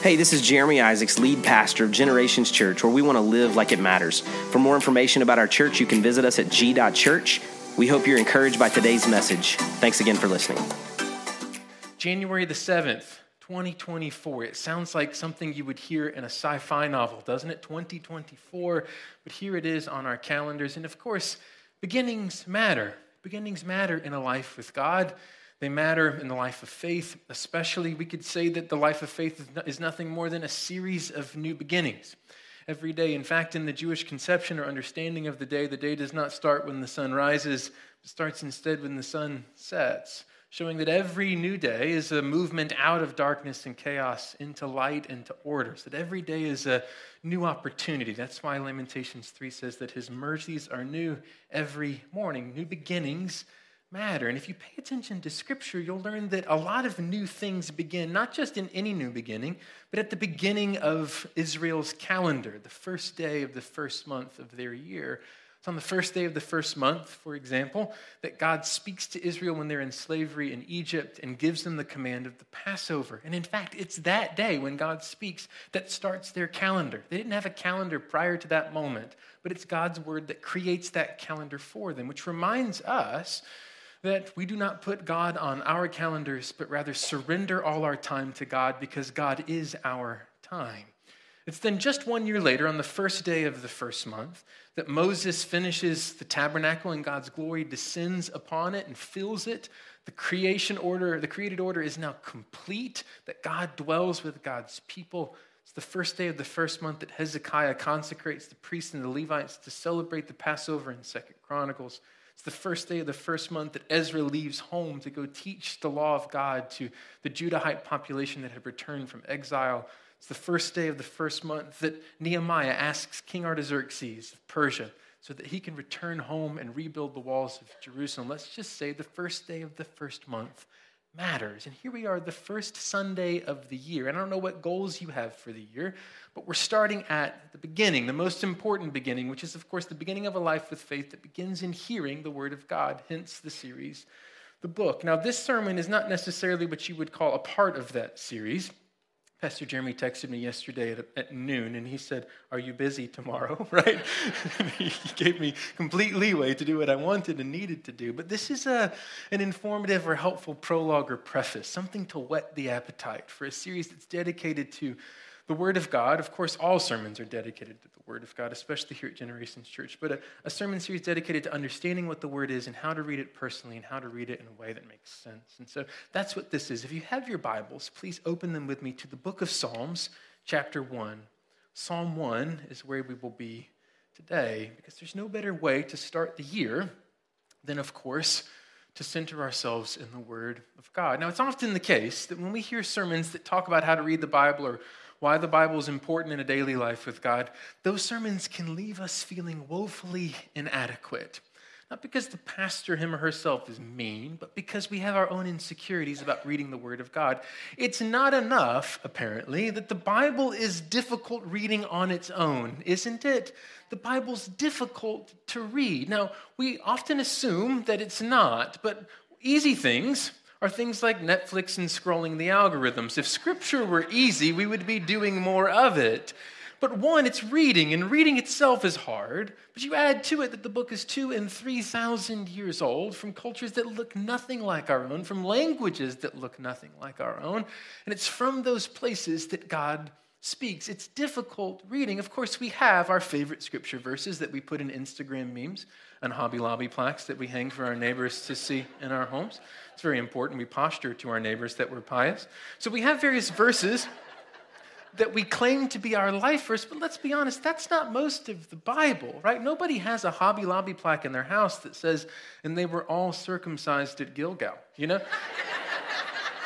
Hey, this is Jeremy Isaacs, lead pastor of Generations Church, where we want to live like it matters. For more information about our church, you can visit us at g.church. We hope you're encouraged by today's message. Thanks again for listening. January the 7th, 2024. It sounds like something you would hear in a sci fi novel, doesn't it? 2024. But here it is on our calendars. And of course, beginnings matter. Beginnings matter in a life with God. They matter in the life of faith, especially. We could say that the life of faith is nothing more than a series of new beginnings every day. In fact, in the Jewish conception or understanding of the day, the day does not start when the sun rises, it starts instead when the sun sets, showing that every new day is a movement out of darkness and chaos into light and to order. So that every day is a new opportunity. That's why Lamentations 3 says that his mercies are new every morning, new beginnings matter. And if you pay attention to Scripture, you'll learn that a lot of new things begin, not just in any new beginning, but at the beginning of Israel's calendar, the first day of the first month of their year. It's on the first day of the first month, for example, that God speaks to Israel when they're in slavery in Egypt and gives them the command of the Passover. And in fact, it's that day when God speaks that starts their calendar. They didn't have a calendar prior to that moment, but it's God's word that creates that calendar for them, which reminds us that we do not put God on our calendars, but rather surrender all our time to God because God is our time. It's then just one year later, on the first day of the first month, that Moses finishes the tabernacle and God's glory descends upon it and fills it. The creation order, the created order is now complete, that God dwells with God's people. It's the first day of the first month that Hezekiah consecrates the priests and the Levites to celebrate the Passover in Second Chronicles. It's the first day of the first month that Ezra leaves home to go teach the law of God to the Judahite population that had returned from exile. It's the first day of the first month that Nehemiah asks King Artaxerxes of Persia so that he can return home and rebuild the walls of Jerusalem. Let's just say the first day of the first month matters. And here we are, the first Sunday of the year. And I don't know what goals you have for the year, but we're starting at the beginning, the most important beginning, which is, of course, the beginning of a life with faith that begins in hearing the Word of God, hence the series, the book. Now, this sermon is not necessarily what you would call a part of that series. Pastor Jeremy texted me yesterday at, at, noon and he said, Are you busy tomorrow? right? he gave me complete leeway to do what I wanted and needed to do. But this is a, an informative or helpful prologue or preface, something to whet the appetite for a series that's dedicated to the Word of God, of course, all sermons are dedicated to the Word of God, especially here at Generations Church, but a, a, sermon series dedicated to understanding what the Word is and how to read it personally and how to read it in a way that makes sense. And so that's what this is. If you have your Bibles, please open them with me to the book of Psalms, chapter 1. Psalm 1 is where we will be today, because there's no better way to start the year than, of course, to center ourselves in the Word of God. Now, it's often the case that when we hear sermons that talk about how to read the Bible or why the Bible is important in a daily life with God, those sermons can leave us feeling woefully inadequate. Not because the pastor, him or herself, is mean, but because we have our own insecurities about reading the Word of God. It's not enough, apparently, that the Bible is difficult reading on its own, isn't it? The Bible's difficult to read. Now, we often assume that it's not, but easy things are things like Netflix and scrolling the algorithms. If scripture were easy, we would be doing more of it. But one, it's reading, and reading itself is hard. But you add to it that the book is two and three thousand years old from cultures that look nothing like our own, from languages that look nothing like our own. And it's from those places that God speaks. It's difficult reading. Of course, we have our favorite scripture verses that we put in Instagram memes and Hobby Lobby plaques that we hang for our neighbors to see in our homes. It's very important. We posture to our neighbors that we're pious. So we have various verses that we claim to be our life verse, but let's be honest, that's not most of the Bible, right? Nobody has a Hobby Lobby plaque in their house that says, and they were all circumcised at Gilgal, you know?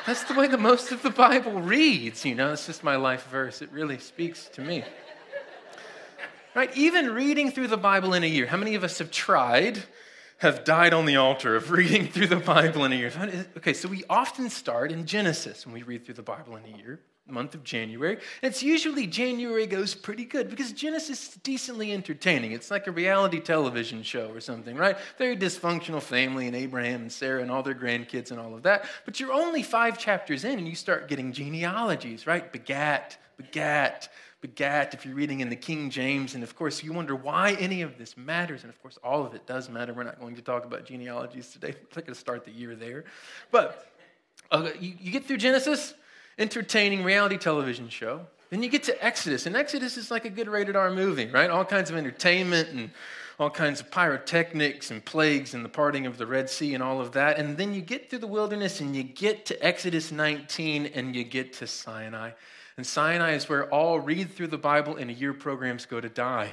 That's the way the most of the Bible reads, you know? It's just my life verse. It really speaks to me. Right? Even reading through the Bible in a year. How many of us have tried, have died on the altar of reading through the Bible in a year? Okay, so we often start in Genesis when we read through the Bible in a year. Month of January. And it's usually January goes pretty good because Genesis is decently entertaining. It's like a reality television show or something, right? Very dysfunctional family and Abraham and Sarah and all their grandkids and all of that. But you're only five chapters in and you start getting genealogies, right? Begat, begat, begat, if you're reading in the King James. And of course, you wonder why any of this matters. And of course, all of it does matter. We're not going to talk about genealogies today. We're not going to start the year there. But uh, you, you get through Genesis, entertaining reality television show. Then you get to Exodus, and Exodus is like a good rated R movie, right? All kinds of entertainment and all kinds of pyrotechnics and plagues and the parting of the Red Sea and all of that. And then you get through the wilderness and you get to Exodus 19 and you get to Sinai. And Sinai is where all read through the Bible in a year programs go to die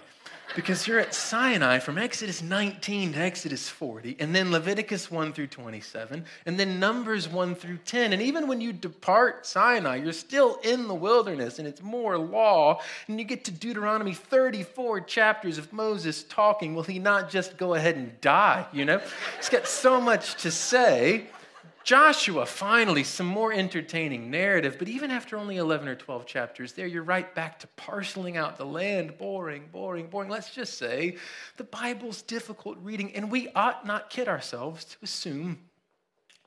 because you're at Sinai from Exodus 19 to Exodus 40, and then Leviticus 1 through 27, and then Numbers 1 through 10. And even when you depart Sinai, you're still in the wilderness, and it's more law. And you get to Deuteronomy 34 chapters of Moses talking. Will he not just go ahead and die? You know, he's got so much to say. Joshua, finally, some more entertaining narrative. But even after only 11 or 12 chapters, there you're right back to parceling out the land. Boring, boring, boring. Let's just say the Bible's difficult reading, and we ought not kid ourselves to assume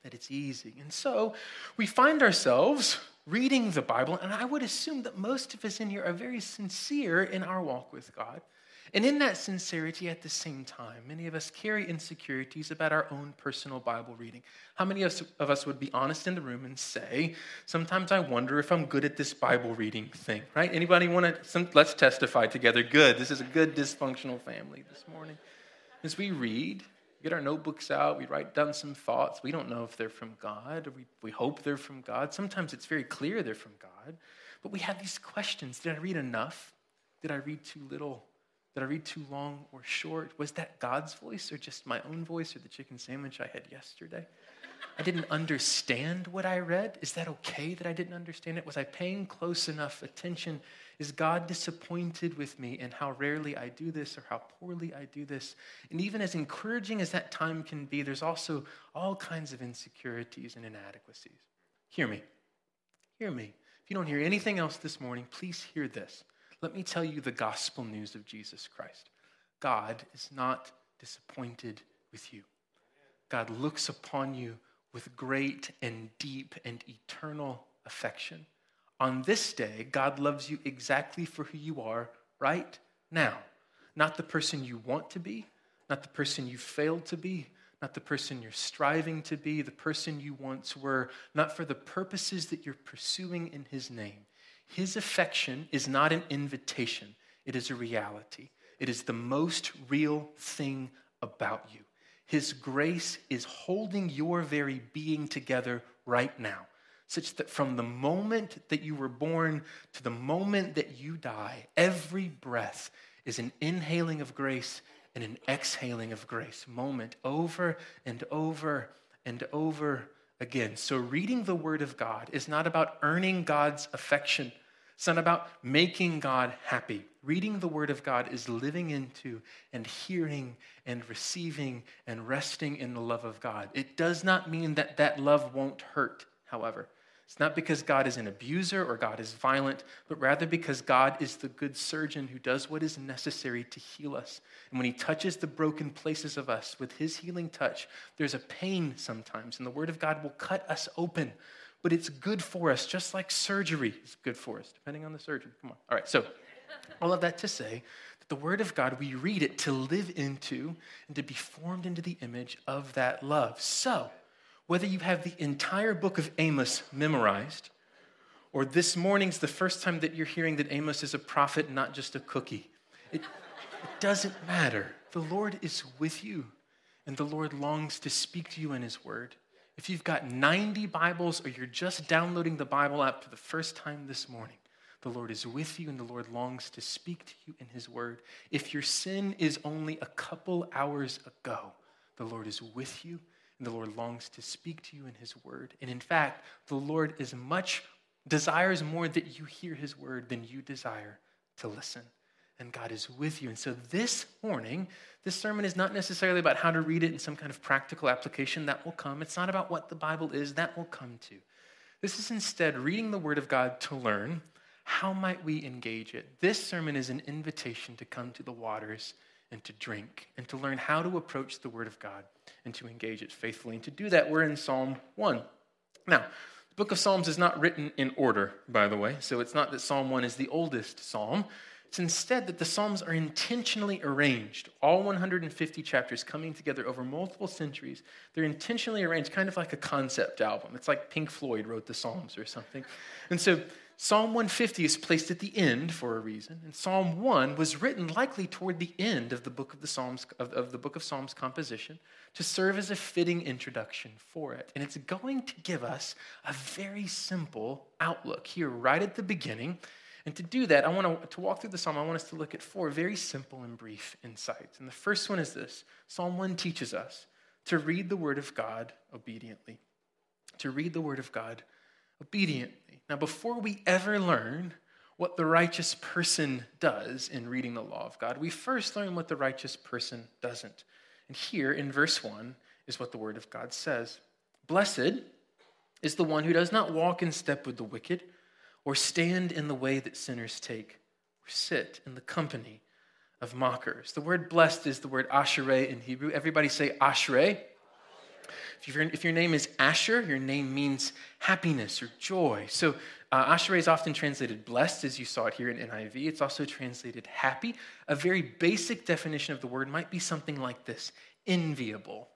that it's easy. And so we find ourselves reading the Bible, and I would assume that most of us in here are very sincere in our walk with God. And in that sincerity, at the same time, many of us carry insecurities about our own personal Bible reading. How many of us would be honest in the room and say, sometimes I wonder if I'm good at this Bible reading thing, right? Anybody want to, let's testify together. Good. This is a good dysfunctional family this morning. As we read, get our notebooks out, we write down some thoughts. We don't know if they're from God, or we, we hope they're from God. Sometimes it's very clear they're from God. But we have these questions Did I read enough? Did I read too little? Did I read too long or short? Was that God's voice or just my own voice or the chicken sandwich I had yesterday? I didn't understand what I read. Is that okay that I didn't understand it? Was I paying close enough attention? Is God disappointed with me in how rarely I do this or how poorly I do this? And even as encouraging as that time can be, there's also all kinds of insecurities and inadequacies. Hear me. Hear me. If you don't hear anything else this morning, please hear this. Let me tell you the gospel news of Jesus Christ God is not disappointed with you. God looks upon you with great and deep and eternal affection. On this day, God loves you exactly for who you are right now. Not the person you want to be, not the person you failed to be, not the person you're striving to be, the person you once were, not for the purposes that you're pursuing in His name. His affection is not an invitation, it is a reality. It is the most real thing about you. His grace is holding your very being together right now, such that from the moment that you were born to the moment that you die, every breath is an inhaling of grace and an exhaling of grace, moment over and over and over again. So, reading the Word of God is not about earning God's affection it's not about making God happy. Reading the Word of God is living into and hearing and receiving and resting in the love of God. It does not mean that that love won't hurt, however. It's not because God is an abuser or God is violent, but rather because God is the good surgeon who does what is necessary to heal us. And when He touches the broken places of us with His healing touch, there's a pain sometimes, and the Word of God will cut us open but it's good for us, just like surgery is good for us, depending on the surgeon. Come on. All right, so all of that to say that the Word of God, we read it to live into and to be formed into the image of that love. So, whether you have the entire book of Amos memorized, or this morning's the first time that you're hearing that Amos is a prophet, not just a cookie, it, it doesn't matter. The Lord is with you, and the Lord longs to speak to you in His Word. If you've got 90 Bibles or you're just downloading the Bible app for the first time this morning, the Lord is with you and the Lord longs to speak to you in His Word. If your sin is only a couple hours ago, the Lord is with you the Lord longs to speak to you in His Word. And in fact, the Lord is much, desires more that you hear His Word than you desire to listen and God is with you. And so this morning, this sermon is not necessarily about how to read it in some kind of practical application. That will come. It's not about what the Bible is. That will come to. This is instead reading the Word of God to learn. How might we engage it? This sermon is an invitation to come to the waters and to drink and to learn how to approach the Word of God and to engage it faithfully. And to do that, we're in Psalm 1. Now, the book of Psalms is not written in order, by the way, so it's not that Psalm 1 is the oldest psalm. It's instead that the Psalms are intentionally arranged, all 150 chapters coming together over multiple centuries. They're intentionally arranged, kind of like a concept album. It's like Pink Floyd wrote the Psalms or something. And so Psalm 150 is placed at the end for a reason, and Psalm 1 was written likely toward the end of the book of the Psalms of, of, the book of Psalms composition to serve as a fitting introduction for it. And it's going to give us a very simple outlook here right at the beginning and to do that, I want to, to walk through the psalm. I want us to look at four very simple and brief insights. And the first one is this Psalm 1 teaches us to read the word of God obediently. To read the word of God obediently. Now, before we ever learn what the righteous person does in reading the law of God, we first learn what the righteous person doesn't. And here in verse 1 is what the word of God says Blessed is the one who does not walk in step with the wicked or stand in the way that sinners take, or sit in the company of mockers. The word blessed is the word ashereh in Hebrew. Everybody say ashereh. If, if your name is Asher, your name means happiness or joy. So uh, Ashereh is often translated blessed, as you saw it here in NIV. It's also translated happy. A very basic definition of the word might be something like this enviable.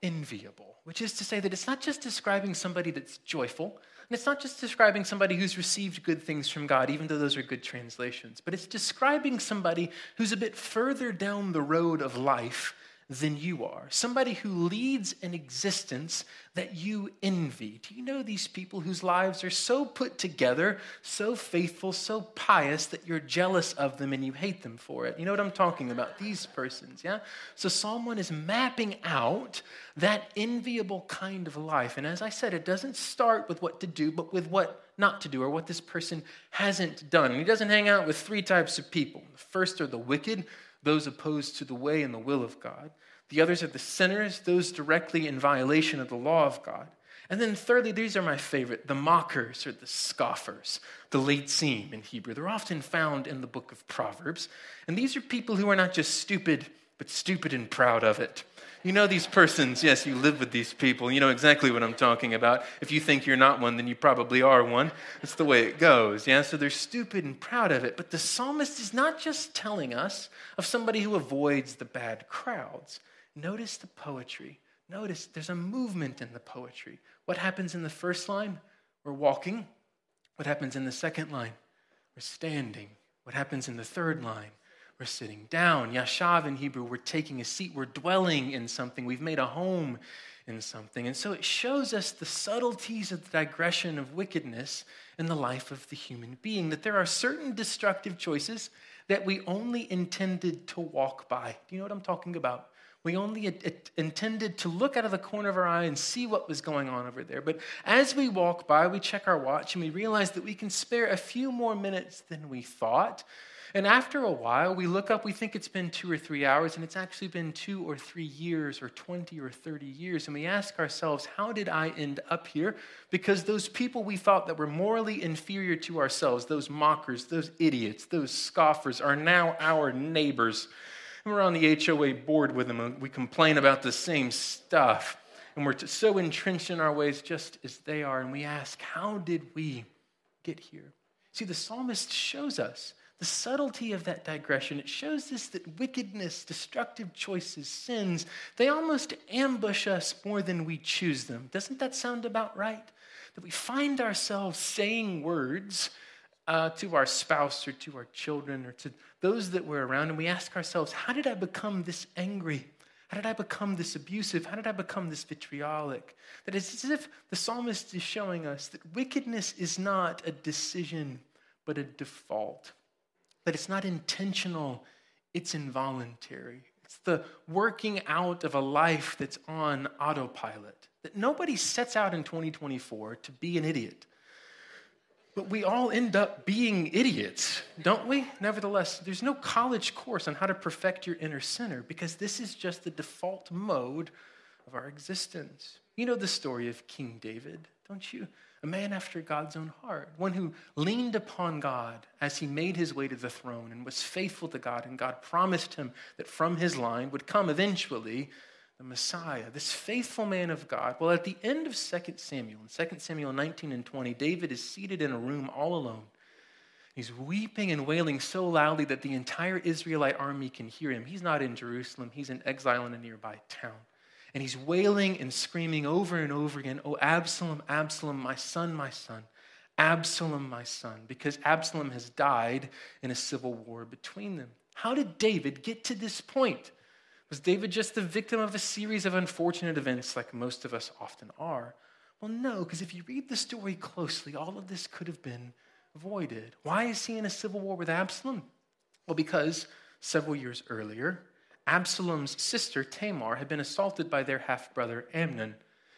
Enviable, which is to say that it's not just describing somebody that's joyful, and it's not just describing somebody who's received good things from God, even though those are good translations, but it's describing somebody who's a bit further down the road of life than you are, somebody who leads an existence that you envy. Do you know these people whose lives are so put together, so faithful, so pious that you're jealous of them and you hate them for it? You know what I'm talking about? These persons, yeah? So Psalm 1 is mapping out that enviable kind of life. And as I said, it doesn't start with what to do, but with what not to do or what this person hasn't done. And he doesn't hang out with three types of people. The first are the wicked those opposed to the way and the will of God. The others are the sinners, those directly in violation of the law of God. And then, thirdly, these are my favorite the mockers or the scoffers, the late letzim in Hebrew. They're often found in the book of Proverbs. And these are people who are not just stupid, but stupid and proud of it. You know these persons, yes, you live with these people. You know exactly what I'm talking about. If you think you're not one, then you probably are one. That's the way it goes, yeah? So they're stupid and proud of it. But the psalmist is not just telling us of somebody who avoids the bad crowds. Notice the poetry. Notice there's a movement in the poetry. What happens in the first line? We're walking. What happens in the second line? We're standing. What happens in the third line? We're sitting down. Yashav in Hebrew, we're taking a seat. We're dwelling in something. We've made a home in something. And so it shows us the subtleties of the digression of wickedness in the life of the human being, that there are certain destructive choices that we only intended to walk by. Do you know what I'm talking about? We only intended to look out of the corner of our eye and see what was going on over there. But as we walk by, we check our watch and we realize that we can spare a few more minutes than we thought and after a while, we look up, we think it's been two or three hours, and it's actually been two or three years, or 20 or 30 years. And we ask ourselves, how did I end up here? Because those people we thought that were morally inferior to ourselves, those mockers, those idiots, those scoffers, are now our neighbors. And we're on the HOA board with them, and we complain about the same stuff. And we're so entrenched in our ways just as they are. And we ask, how did we get here? See, the psalmist shows us the subtlety of that digression, it shows us that wickedness, destructive choices, sins, they almost ambush us more than we choose them. Doesn't that sound about right? That we find ourselves saying words uh, to our spouse or to our children or to those that we're around, and we ask ourselves, how did I become this angry? How did I become this abusive? How did I become this vitriolic? That it's as if the psalmist is showing us that wickedness is not a decision, but a default that it's not intentional, it's involuntary. It's the working out of a life that's on autopilot. That nobody sets out in 2024 to be an idiot. But we all end up being idiots, don't we? Nevertheless, there's no college course on how to perfect your inner sinner because this is just the default mode of our existence. You know the story of King David. don't you? A man after God's own heart, one who leaned upon God as he made his way to the throne and was faithful to God, and God promised him that from his line would come eventually the Messiah, this faithful man of God. Well, at the end of 2 Samuel, in 2 Samuel 19 and 20, David is seated in a room all alone. He's weeping and wailing so loudly that the entire Israelite army can hear him. He's not in Jerusalem, he's in exile in a nearby town. And he's wailing and screaming over and over again, Oh, Absalom, Absalom, my son, my son, Absalom, my son, because Absalom has died in a civil war between them. How did David get to this point? Was David just the victim of a series of unfortunate events like most of us often are? Well, no, because if you read the story closely, all of this could have been avoided. Why is he in a civil war with Absalom? Well, because several years earlier, Absalom's sister Tamar had been assaulted by their half brother Amnon.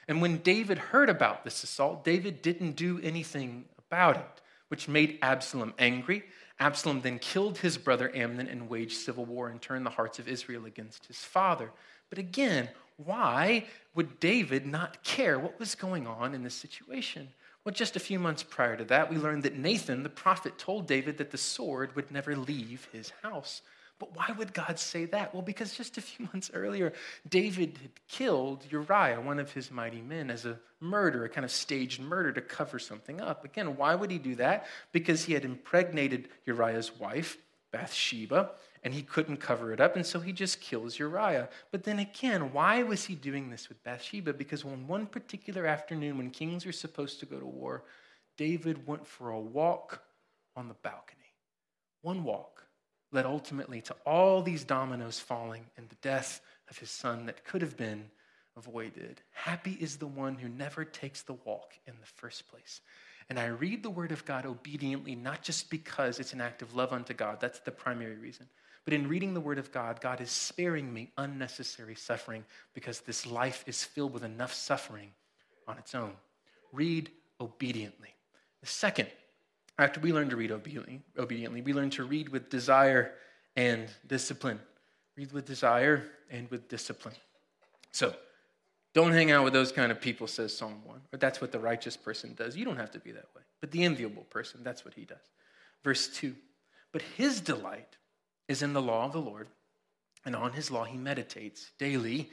And when David heard about this assault, David didn't do anything about it, which made Absalom angry. Absalom then killed his brother Amnon and waged civil war and turned the hearts of Israel against his father. But again, why would David not care what was going on in this situation? Well, just a few months prior to that, we learned that Nathan, the prophet, told David that the sword would never leave his house. But why would God say that? Well, because just a few months earlier, David had killed Uriah, one of his mighty men, as a murder, a kind of staged murder to cover something up. Again, why would he do that? Because he had impregnated Uriah's wife, Bathsheba, and he couldn't cover it up, and so he just kills Uriah. But then again, why was he doing this with Bathsheba? Because on one particular afternoon, when kings are supposed to go to war, David went for a walk on the balcony. One walk led ultimately to all these dominoes falling and the death of his son that could have been avoided. Happy is the one who never takes the walk in the first place. And I read the word of God obediently, not just because it's an act of love unto God, that's the primary reason, but in reading the Word of God, God is sparing me unnecessary suffering because this life is filled with enough suffering on its own. Read obediently. The second, after we learn to read obediently, we learn to read with desire and discipline. Read with desire and with discipline. So, don't hang out with those kind of people, says Psalm 1. But that's what the righteous person does. You don't have to be that way. But the enviable person, that's what he does. Verse 2 But his delight is in the law of the Lord, and on his law he meditates daily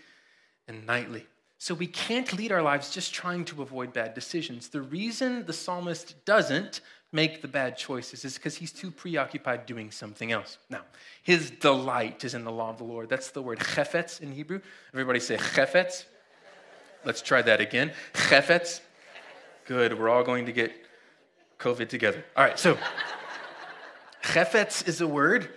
and nightly. So we can't lead our lives just trying to avoid bad decisions. The reason the psalmist doesn't make the bad choices is because he's too preoccupied doing something else. Now, his delight is in the law of the Lord. That's the word chefetz in Hebrew. Everybody say chefetz. Let's try that again. Chefetz. Good. We're all going to get COVID together. All right, so chefetz is a word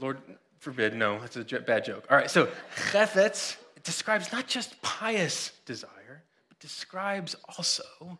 Lord forbid, no, that's a bad joke. All right, so chefetz describes not just pious desire, but describes also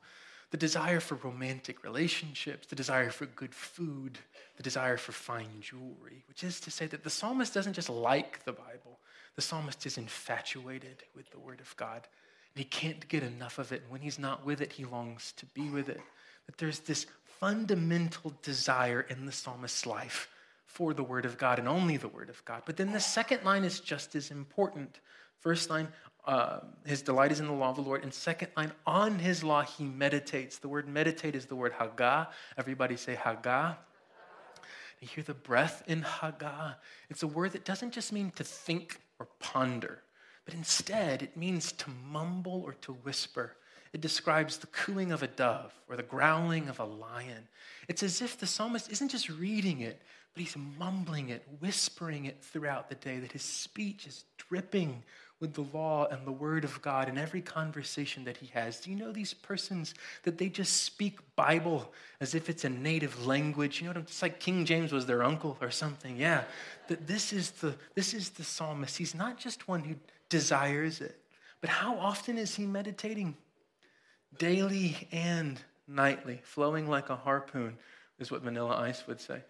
the desire for romantic relationships, the desire for good food, the desire for fine jewelry, which is to say that the psalmist doesn't just like the Bible, the psalmist is infatuated with the Word of God. And he can't get enough of it. And when he's not with it, he longs to be with it. That there's this fundamental desire in the psalmist's life for the Word of God and only the Word of God. But then the second line is just as important. First line, uh, his delight is in the law of the Lord. And second line, on his law he meditates. The word meditate is the word haggah. Everybody say haggah. You hear the breath in haggah. It's a word that doesn't just mean to think or ponder, but instead it means to mumble or to whisper. It describes the cooing of a dove or the growling of a lion. It's as if the psalmist isn't just reading it, but he's mumbling it, whispering it throughout the day, that his speech is dripping with the law and the word of God in every conversation that he has. Do you know these persons that they just speak Bible as if it's a native language? You know, what I'm it's like King James was their uncle or something. Yeah, that this is the this is the psalmist. He's not just one who desires it, but how often is he meditating? Daily and nightly, flowing like a harpoon, is what Vanilla Ice would say.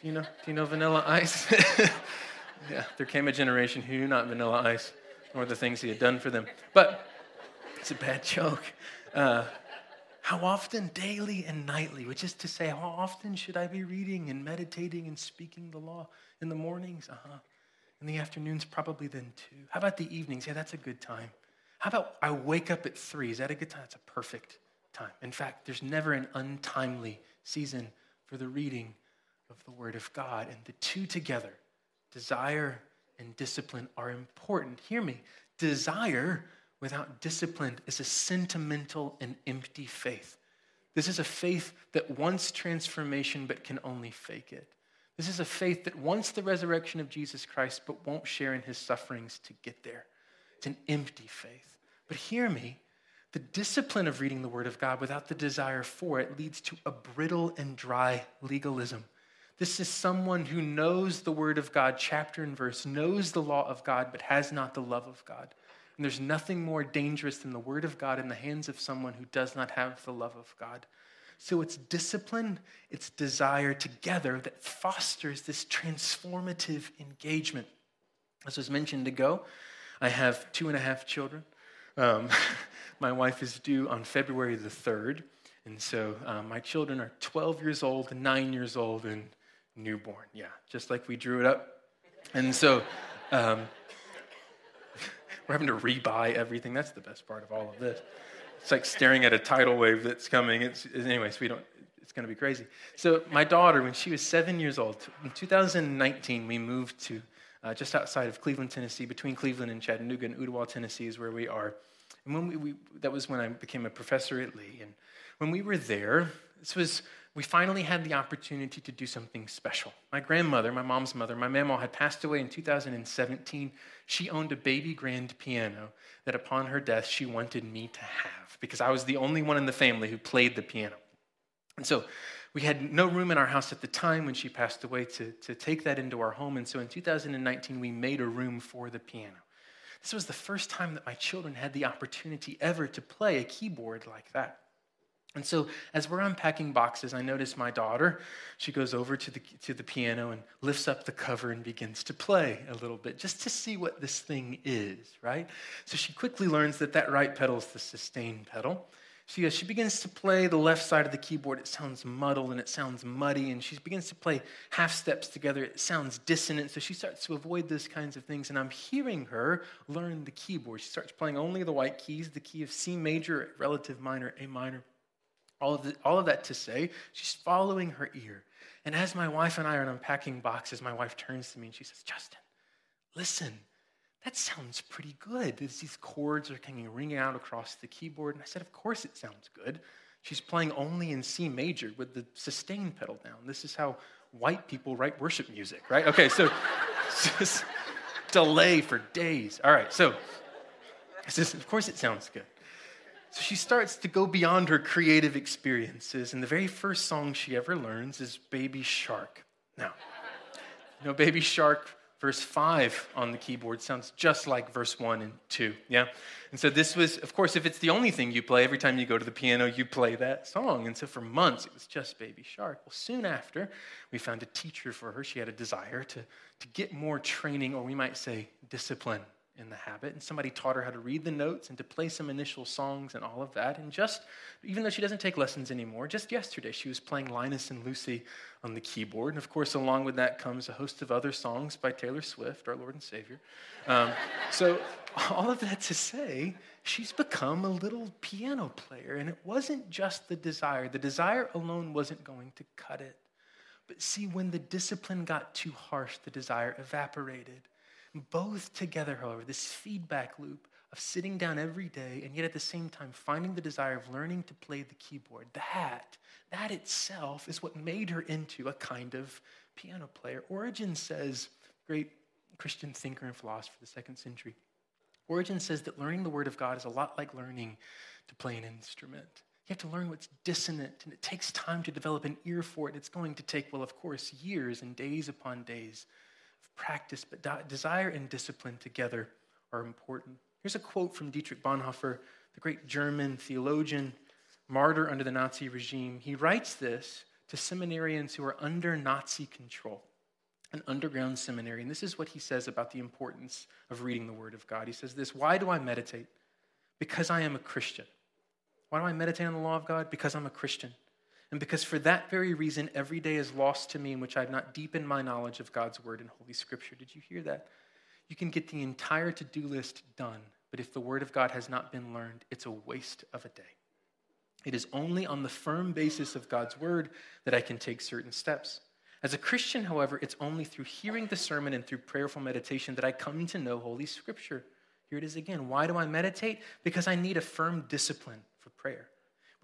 Do you know, do you know Vanilla Ice? yeah, there came a generation who knew not Vanilla Ice or the things he had done for them. But it's a bad joke. Uh, how often, daily and nightly, which is to say, how often should I be reading and meditating and speaking the law? In the mornings? Uh huh. In the afternoons, probably then too. How about the evenings? Yeah, that's a good time. How about I wake up at three? Is that a good time? That's a perfect time. In fact, there's never an untimely season for the reading of the Word of God. And the two together, desire and discipline, are important. Hear me. Desire without discipline is a sentimental and empty faith. This is a faith that wants transformation but can only fake it. This is a faith that wants the resurrection of Jesus Christ but won't share in his sufferings to get there. It's an empty faith. But hear me the discipline of reading the Word of God without the desire for it leads to a brittle and dry legalism. This is someone who knows the Word of God, chapter and verse, knows the law of God, but has not the love of God. And there's nothing more dangerous than the Word of God in the hands of someone who does not have the love of God. So it's discipline, it's desire together that fosters this transformative engagement. As was mentioned ago, I have two and a half children. Um, my wife is due on February the 3rd. And so um, my children are 12 years old, 9 years old, and newborn. Yeah, just like we drew it up. And so um, we're having to rebuy everything. That's the best part of all of this. It's like staring at a tidal wave that's coming. It's, anyways, we don't, it's going to be crazy. So my daughter, when she was seven years old, in 2019, we moved to uh, just outside of Cleveland, Tennessee, between Cleveland and Chattanooga and Ooltewah, Tennessee is where we are. And when we, we, that was when I became a professor at Lee. And when we were there, this was, we finally had the opportunity to do something special. My grandmother, my mom's mother, my mama had passed away in 2017. She owned a baby grand piano that upon her death she wanted me to have because I was the only one in the family who played the piano. And so we had no room in our house at the time when she passed away to, to take that into our home. And so in 2019, we made a room for the piano. This was the first time that my children had the opportunity ever to play a keyboard like that. And so, as we're unpacking boxes, I notice my daughter. She goes over to the, to the piano and lifts up the cover and begins to play a little bit just to see what this thing is, right? So, she quickly learns that that right pedal is the sustain pedal. She, she begins to play the left side of the keyboard. It sounds muddled and it sounds muddy. And she begins to play half steps together. It sounds dissonant. So she starts to avoid those kinds of things. And I'm hearing her learn the keyboard. She starts playing only the white keys, the key of C major, relative minor, A minor. All of, the, all of that to say, she's following her ear. And as my wife and I are unpacking boxes, my wife turns to me and she says, Justin, listen that sounds pretty good. These chords are kind of ringing out across the keyboard. And I said, Of course it sounds good. She's playing only in C major with the sustain pedal down. This is how white people write worship music, right? Okay, so delay for days. All right, so I says, Of course it sounds good. So she starts to go beyond her creative experiences, and the very first song she ever learns is Baby Shark. Now, you know, Baby Shark verse 5 on the keyboard sounds just like verse 1 and 2. Yeah? And so this was, of course, if it's the only thing you play, every time you go to the piano, you play that song. And so for months, it was just Baby Shark. Well, soon after, we found a teacher for her. She had a desire to, to get more training, or we might say discipline in the habit. And somebody taught her how to read the notes and to play some initial songs and all of that. And just, even though she doesn't take lessons anymore, just yesterday she was playing Linus and Lucy on the keyboard. And of course, along with that comes a host of other songs by Taylor Swift, our Lord and Savior. Um, so, all of that to say, she's become a little piano player. And it wasn't just the desire, the desire alone wasn't going to cut it. But see, when the discipline got too harsh, the desire evaporated. Both together, however, this feedback loop of sitting down every day and yet at the same time finding the desire of learning to play the keyboard, that, that itself is what made her into a kind of piano player. Origen says, great Christian thinker and philosopher of the second century, Origen says that learning the Word of God is a lot like learning to play an instrument. You have to learn what's dissonant, and it takes time to develop an ear for it. It's going to take, well, of course, years and days upon days practice, but desire and discipline together are important. Here's a quote from Dietrich Bonhoeffer, the great German theologian, martyr under the Nazi regime. He writes this to seminarians who are under Nazi control, an underground seminary. And this is what he says about the importance of reading the Word of God. He says this Why do I meditate? Because I am a Christian. Why do I meditate on the law of God? Because I'm a Christian. And because for that very reason, every day is lost to me in which I have not deepened my knowledge of God's word and Holy Scripture. Did you hear that? You can get the entire to do list done, but if the word of God has not been learned, it's a waste of a day. It is only on the firm basis of God's word that I can take certain steps. As a Christian, however, it's only through hearing the sermon and through prayerful meditation that I come to know Holy Scripture. Here it is again. Why do I meditate? Because I need a firm discipline for prayer.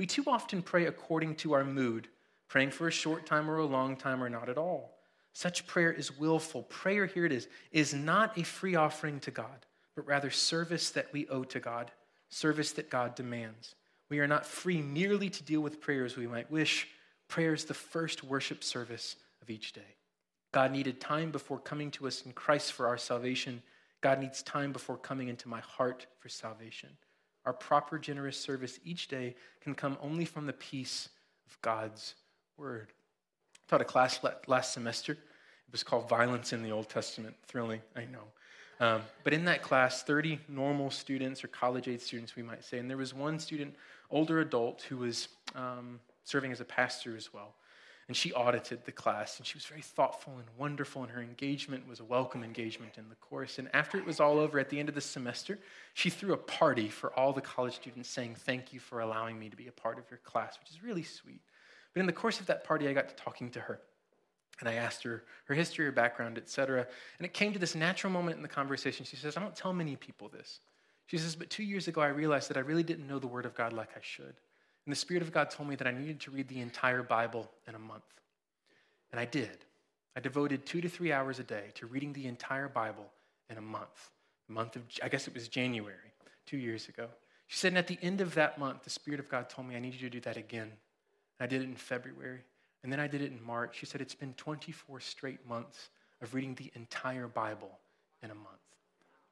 We too often pray according to our mood, praying for a short time or a long time or not at all. Such prayer is willful. Prayer, here it is, is not a free offering to God, but rather service that we owe to God, service that God demands. We are not free merely to deal with prayer as we might wish. Prayer is the first worship service of each day. God needed time before coming to us in Christ for our salvation. God needs time before coming into my heart for salvation. Our proper, generous service each day can come only from the peace of God's word. I taught a class last semester. It was called Violence in the Old Testament. Thrilling, I know. Um, but in that class, 30 normal students or college age students, we might say, and there was one student, older adult, who was um, serving as a pastor as well. And she audited the class, and she was very thoughtful and wonderful, and her engagement was a welcome engagement in the course. And after it was all over at the end of the semester, she threw a party for all the college students saying, Thank you for allowing me to be a part of your class, which is really sweet. But in the course of that party, I got to talking to her. And I asked her her history, her background, etc. And it came to this natural moment in the conversation. She says, I don't tell many people this. She says, but two years ago, I realized that I really didn't know the Word of God like I should. And the Spirit of God told me that I needed to read the entire Bible in a month. And I did. I devoted two to three hours a day to reading the entire Bible in a month. A month of, I guess it was January, two years ago. She said, and at the end of that month, the Spirit of God told me, I need you to do that again. And I did it in February. And then I did it in March. She said, It's been 24 straight months of reading the entire Bible in a month.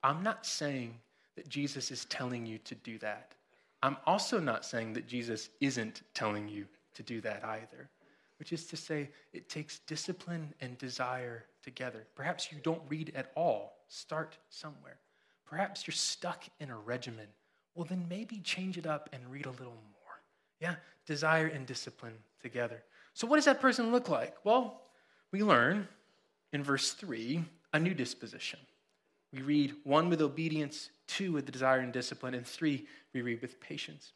I'm not saying that Jesus is telling you to do that. I'm also not saying that Jesus isn't telling you to do that either, which is to say, it takes discipline and desire together. Perhaps you don't read at all. Start somewhere. Perhaps you're stuck in a regimen. Well, then maybe change it up and read a little more. Yeah, desire and discipline together. So, what does that person look like? Well, we learn in verse 3 a new disposition. We read one with obedience, two with the desire and discipline, and three, we read with patience.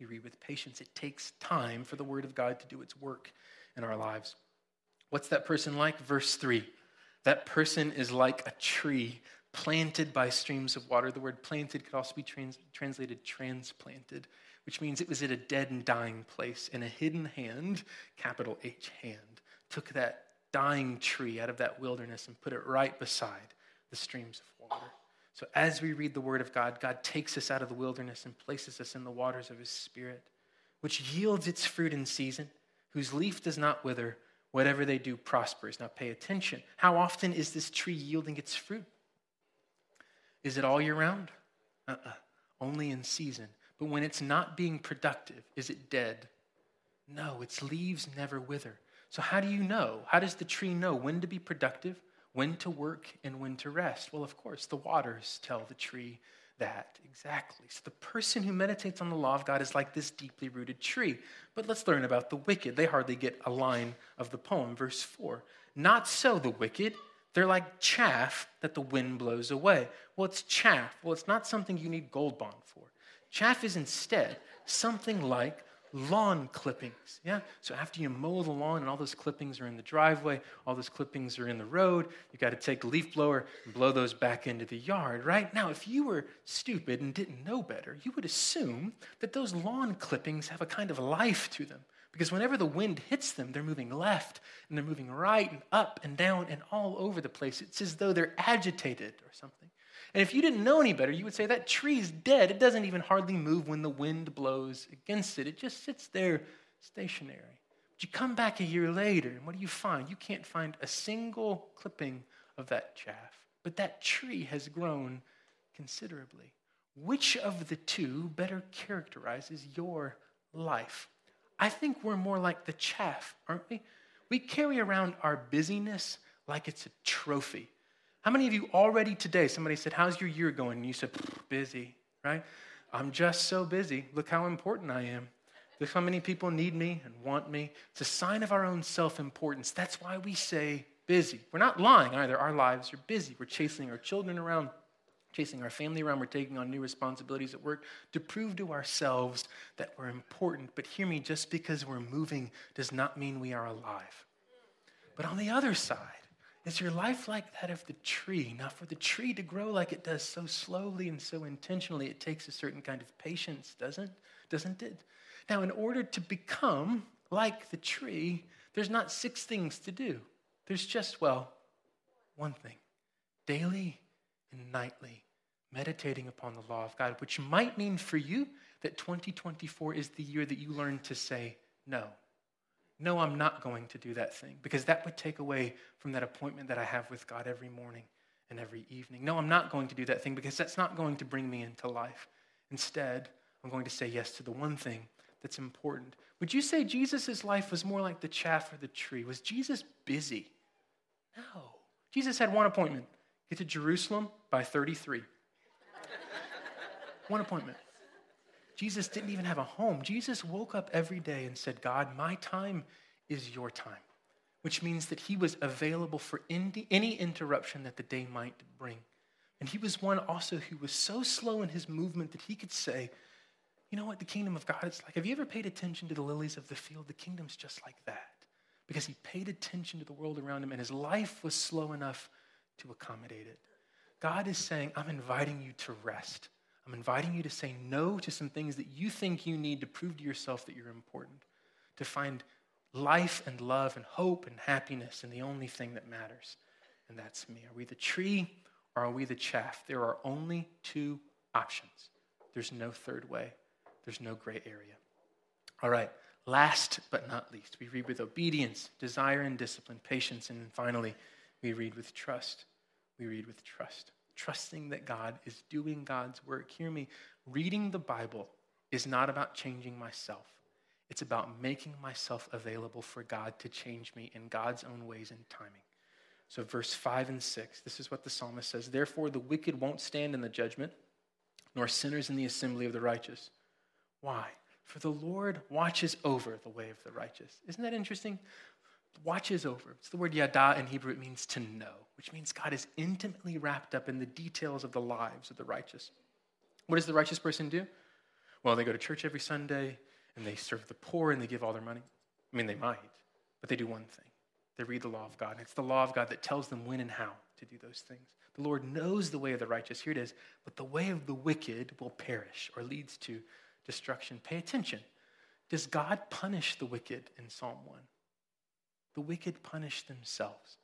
We read with patience. It takes time for the word of God to do its work in our lives. What's that person like? Verse 3 that person is like a tree planted by streams of water. The word planted could also be trans- translated transplanted which means it was at a dead and dying place. And a hidden hand, capital H hand, took that dying tree out of that wilderness and put it right beside the streams of water. So as we read the Word of God, God takes us out of the wilderness and places us in the waters of His Spirit, which yields its fruit in season, whose leaf does not wither, whatever they do prospers. Now pay attention. How often is this tree yielding its fruit? Is it all year round? Uh-uh. Only in season. But when it's not being productive, is it dead? No, its leaves never wither. So, how do you know? How does the tree know when to be productive, when to work, and when to rest? Well, of course, the waters tell the tree that exactly. So, the person who meditates on the law of God is like this deeply rooted tree. But let's learn about the wicked. They hardly get a line of the poem, verse 4. Not so the wicked. They're like chaff that the wind blows away. Well, it's chaff. Well, it's not something you need gold bond for. Chaff is instead something like lawn clippings. Yeah? So after you mow the lawn and all those clippings are in the driveway, all those clippings are in the road, you got to take a leaf blower and blow those back into the yard, right? Now, if you were stupid and didn't know better, you would assume that those lawn clippings have a kind of life to them. Because whenever the wind hits them, they're moving left and they're moving right and up and down and all over the place. It's as though they're agitated or something. And if you didn't know any better, you would say that tree's dead. It doesn't even hardly move when the wind blows against it, it just sits there stationary. But you come back a year later, and what do you find? You can't find a single clipping of that chaff. But that tree has grown considerably. Which of the two better characterizes your life? I think we're more like the chaff, aren't we? We carry around our busyness like it's a trophy. How many of you already today, somebody said, How's your year going? And you said, Busy, right? I'm just so busy. Look how important I am. Look how many people need me and want me. It's a sign of our own self importance. That's why we say busy. We're not lying either. Our lives are busy. We're chasing our children around. chasing our family around, we're taking on new responsibilities at work to prove to ourselves that we're important. But hear me, just because we're moving does not mean we are alive. But on the other side, is your life like that of the tree? Now, for the tree to grow like it does so slowly and so intentionally, it takes a certain kind of patience, doesn't, doesn't it? Now, in order to become like the tree, there's not six things to do. There's just, well, one thing daily and nightly meditating upon the law of God, which might mean for you that 2024 is the year that you learn to say no. No, I'm not going to do that thing because that would take away from that appointment that I have with God every morning and every evening. No, I'm not going to do that thing because that's not going to bring me into life. Instead, I'm going to say yes to the one thing that's important. Would you say Jesus' life was more like the chaff or the tree? Was Jesus busy? No. Jesus had one appointment get to Jerusalem by 33. one appointment. Jesus didn't even have a home. Jesus woke up every day and said, God, my time is your time, which means that he was available for any interruption that the day might bring. And he was one also who was so slow in his movement that he could say, you know what the kingdom of God is like? Have you ever paid attention to the lilies of the field? The kingdom's just like that. Because he paid attention to the world around him and his life was slow enough to accommodate it. God is saying, I'm inviting you to rest. I'm inviting you to say no to some things that you think you need to prove to yourself that you're important, to find life and love and hope and happiness in the only thing that matters, and that's me. Are we the tree or are we the chaff? There are only two options. There's no third way, there's no gray area. All right, last but not least, we read with obedience, desire and discipline, patience, and finally, we read with trust. We read with trust trusting that God is doing God's work. Hear me, reading the Bible is not about changing myself. It's about making myself available for God to change me in God's own ways and timing. So, verse 5 and 6, this is what the psalmist says Therefore, the wicked won't stand in the judgment, nor sinners in the assembly of the righteous. Why? For the Lord watches over the way of the righteous. Isn't that interesting? Watches over. It's the word yada in Hebrew. It means to know, which means God is intimately wrapped up in the details of the lives of the righteous. What does the righteous person do? Well, they go to church every Sunday and they serve the poor and they give all their money. I mean, they might, but they do one thing they read the law of God. And It's the law of God that tells them when and how to do those things. The Lord knows the way of the righteous. Here it is. But the way of the wicked will perish or leads to destruction. Pay attention. Does God punish the wicked in Psalm 1? The wicked punish themselves.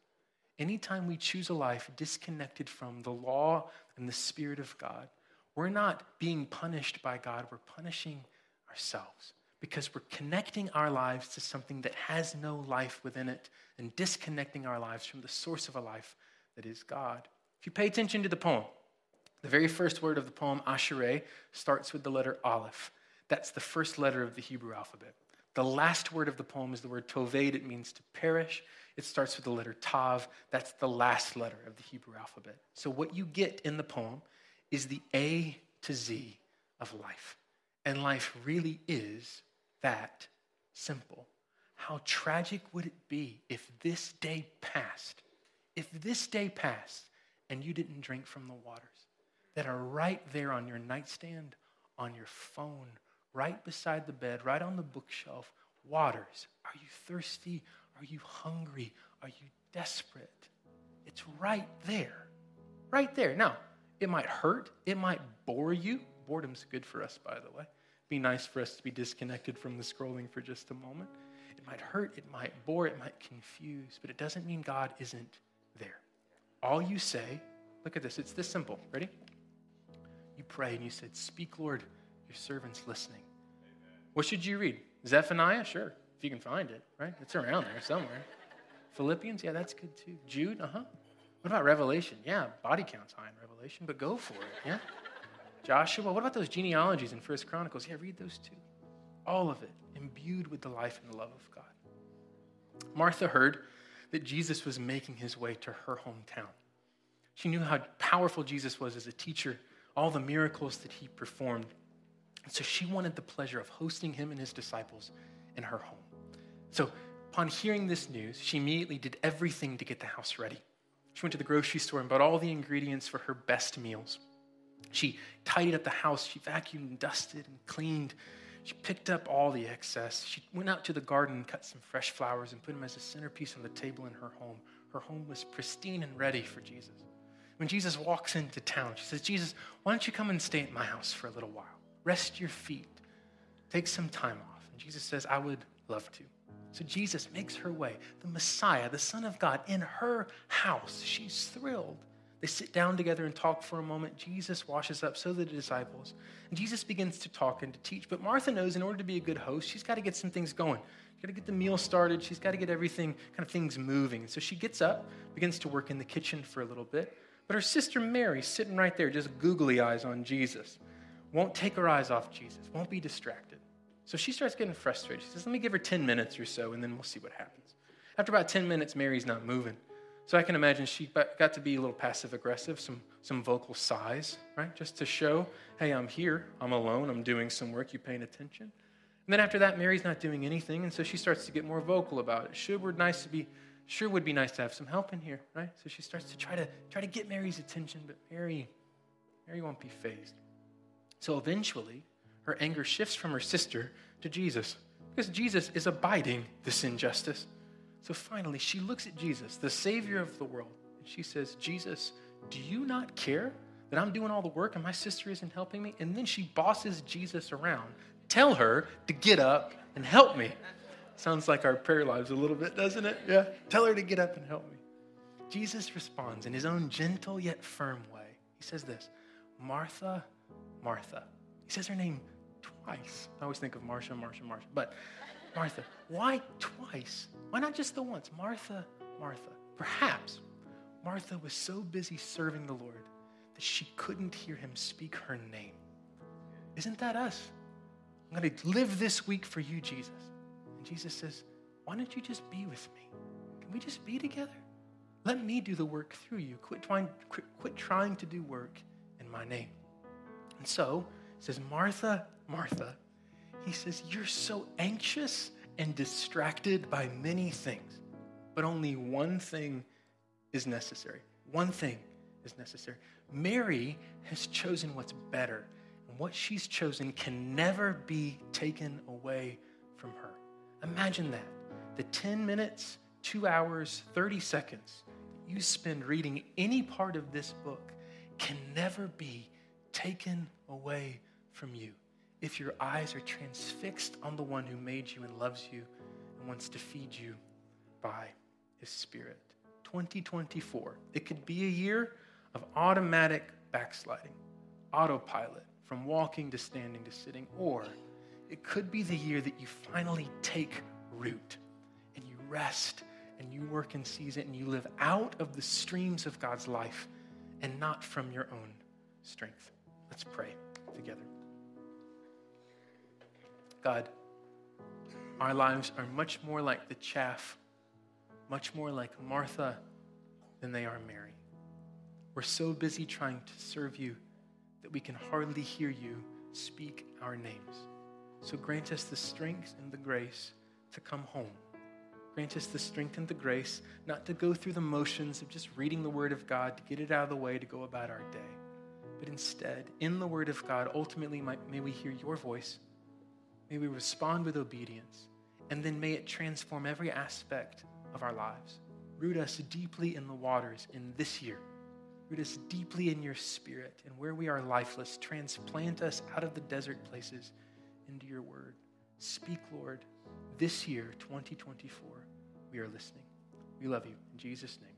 Anytime we choose a life disconnected from the law and the Spirit of God, we're not being punished by God, we're punishing ourselves because we're connecting our lives to something that has no life within it and disconnecting our lives from the source of a life that is God. If you pay attention to the poem, the very first word of the poem, Ashereh, starts with the letter Aleph. That's the first letter of the Hebrew alphabet. The last word of the poem is the word toved. It means to perish. It starts with the letter tav. That's the last letter of the Hebrew alphabet. So, what you get in the poem is the A to Z of life. And life really is that simple. How tragic would it be if this day passed? If this day passed and you didn't drink from the waters that are right there on your nightstand, on your phone, right beside the bed, right on the bookshelf, waters. Are you thirsty? Are you hungry? Are you desperate? It's right there. Right there. Now, it might hurt. It might bore you. Boredom's good for us, by the way. Be nice for us to be disconnected from the scrolling for just a moment. It might hurt, it might bore, it might confuse, but it doesn't mean God isn't there. All you say, look at this, it's this simple. Ready? You pray and you said, Speak, Lord, your servant's listening. What should you read? Zephaniah? Sure, if you can find it, right? It's around there somewhere. Philippians? Yeah, that's good too. Jude? Uh huh. What about Revelation? Yeah, body count's high in Revelation, but go for it, yeah? Joshua? What about those genealogies in First Chronicles? Yeah, read those too. All of it imbued with the life and the love of God. Martha heard that Jesus was making his way to her hometown. She knew how powerful Jesus was as a teacher, all the miracles that he performed. And so she wanted the pleasure of hosting him and his disciples in her home. So upon hearing this news, she immediately did everything to get the house ready. She went to the grocery store and bought all the ingredients for her best meals. She tidied up the house. She vacuumed and dusted and cleaned. She picked up all the excess. She went out to the garden and cut some fresh flowers and put them as a centerpiece on the table in her home. Her home was pristine and ready for Jesus. When Jesus walks into town, she says, Jesus, why don't you come and stay at my house for a little while? Rest your feet. Take some time off. And Jesus says, I would love to. So Jesus makes her way, the Messiah, the Son of God, in her house. She's thrilled. They sit down together and talk for a moment. Jesus washes up, so the disciples. And Jesus begins to talk and to teach. But Martha knows in order to be a good host, she's got to get some things going. She's got to get the meal started. She's got to get everything, kind of things moving. So she gets up, begins to work in the kitchen for a little bit. But her sister Mary, sitting right there, just googly eyes on Jesus, won't take her eyes off Jesus, won't be distracted. So she starts getting frustrated. She says, Let me give her 10 minutes or so, and then we'll see what happens. After about 10 minutes, Mary's not moving. So I can imagine she got to be a little passive aggressive, some, some vocal sighs, right? Just to show, hey, I'm here, I'm alone, I'm doing some work, you paying attention? And then after that, Mary's not doing anything, and so she starts to get more vocal about it. Sure would nice to be, sure would be nice to have some help in here, right? So she starts to try to try to get Mary's attention, but Mary, Mary won't be fazed. So eventually, her anger shifts from her sister to Jesus, because Jesus is abiding this injustice. So finally, she looks at Jesus, the Savior of the world, and she says, Jesus, do you not care that I'm doing all the work and my sister isn't helping me? And then she bosses Jesus around. Tell her to get up and help me. Sounds like our prayer lives a little bit, doesn't it? Yeah. Tell her to get up and help me. Jesus responds in his own gentle yet firm way. He says this Martha, Martha. He says her name twice. I always think of Marsha, Marsha, Marsha. But Martha, why twice? Why not just the once? Martha, Martha. Perhaps Martha was so busy serving the Lord that she couldn't hear him speak her name. Isn't that us? I'm going to live this week for you, Jesus. And Jesus says, Why don't you just be with me? Can we just be together? Let me do the work through you. Quit trying, quit, quit trying to do work in my name. And so, says, Martha, Martha, he says, You're so anxious and distracted by many things, but only one thing is necessary. One thing is necessary. Mary has chosen what's better, and what she's chosen can never be taken away from her. Imagine that. The 10 minutes, two hours, 30 seconds you spend reading any part of this book can never be taken away from you if your eyes are transfixed on the one who made you and loves you and wants to feed you by his spirit. 2024, it could be a year of automatic backsliding, autopilot, from walking to standing to sitting, or it could be the year that you finally take root and you rest and you work in season and you live out of the streams of God's life and not from your own strength. Let's pray together. God, our lives are much more like the chaff, much more like Martha than they are Mary. We're so busy trying to serve you that we can hardly hear you speak our names. So grant us the strength and the grace to come home. Grant us the strength and the grace not to go through the motions of just reading the Word of God, to get it out of the way, to go about our day. But instead, in the Word of God, ultimately, may we hear your voice May we respond with obedience, and then may it transform every aspect of our lives. Root us deeply in the waters in this year. Root us deeply in your spirit, and where we are lifeless, transplant us out of the desert places into your word. Speak, Lord, this year, 2024. We are listening. We love you. In Jesus' name.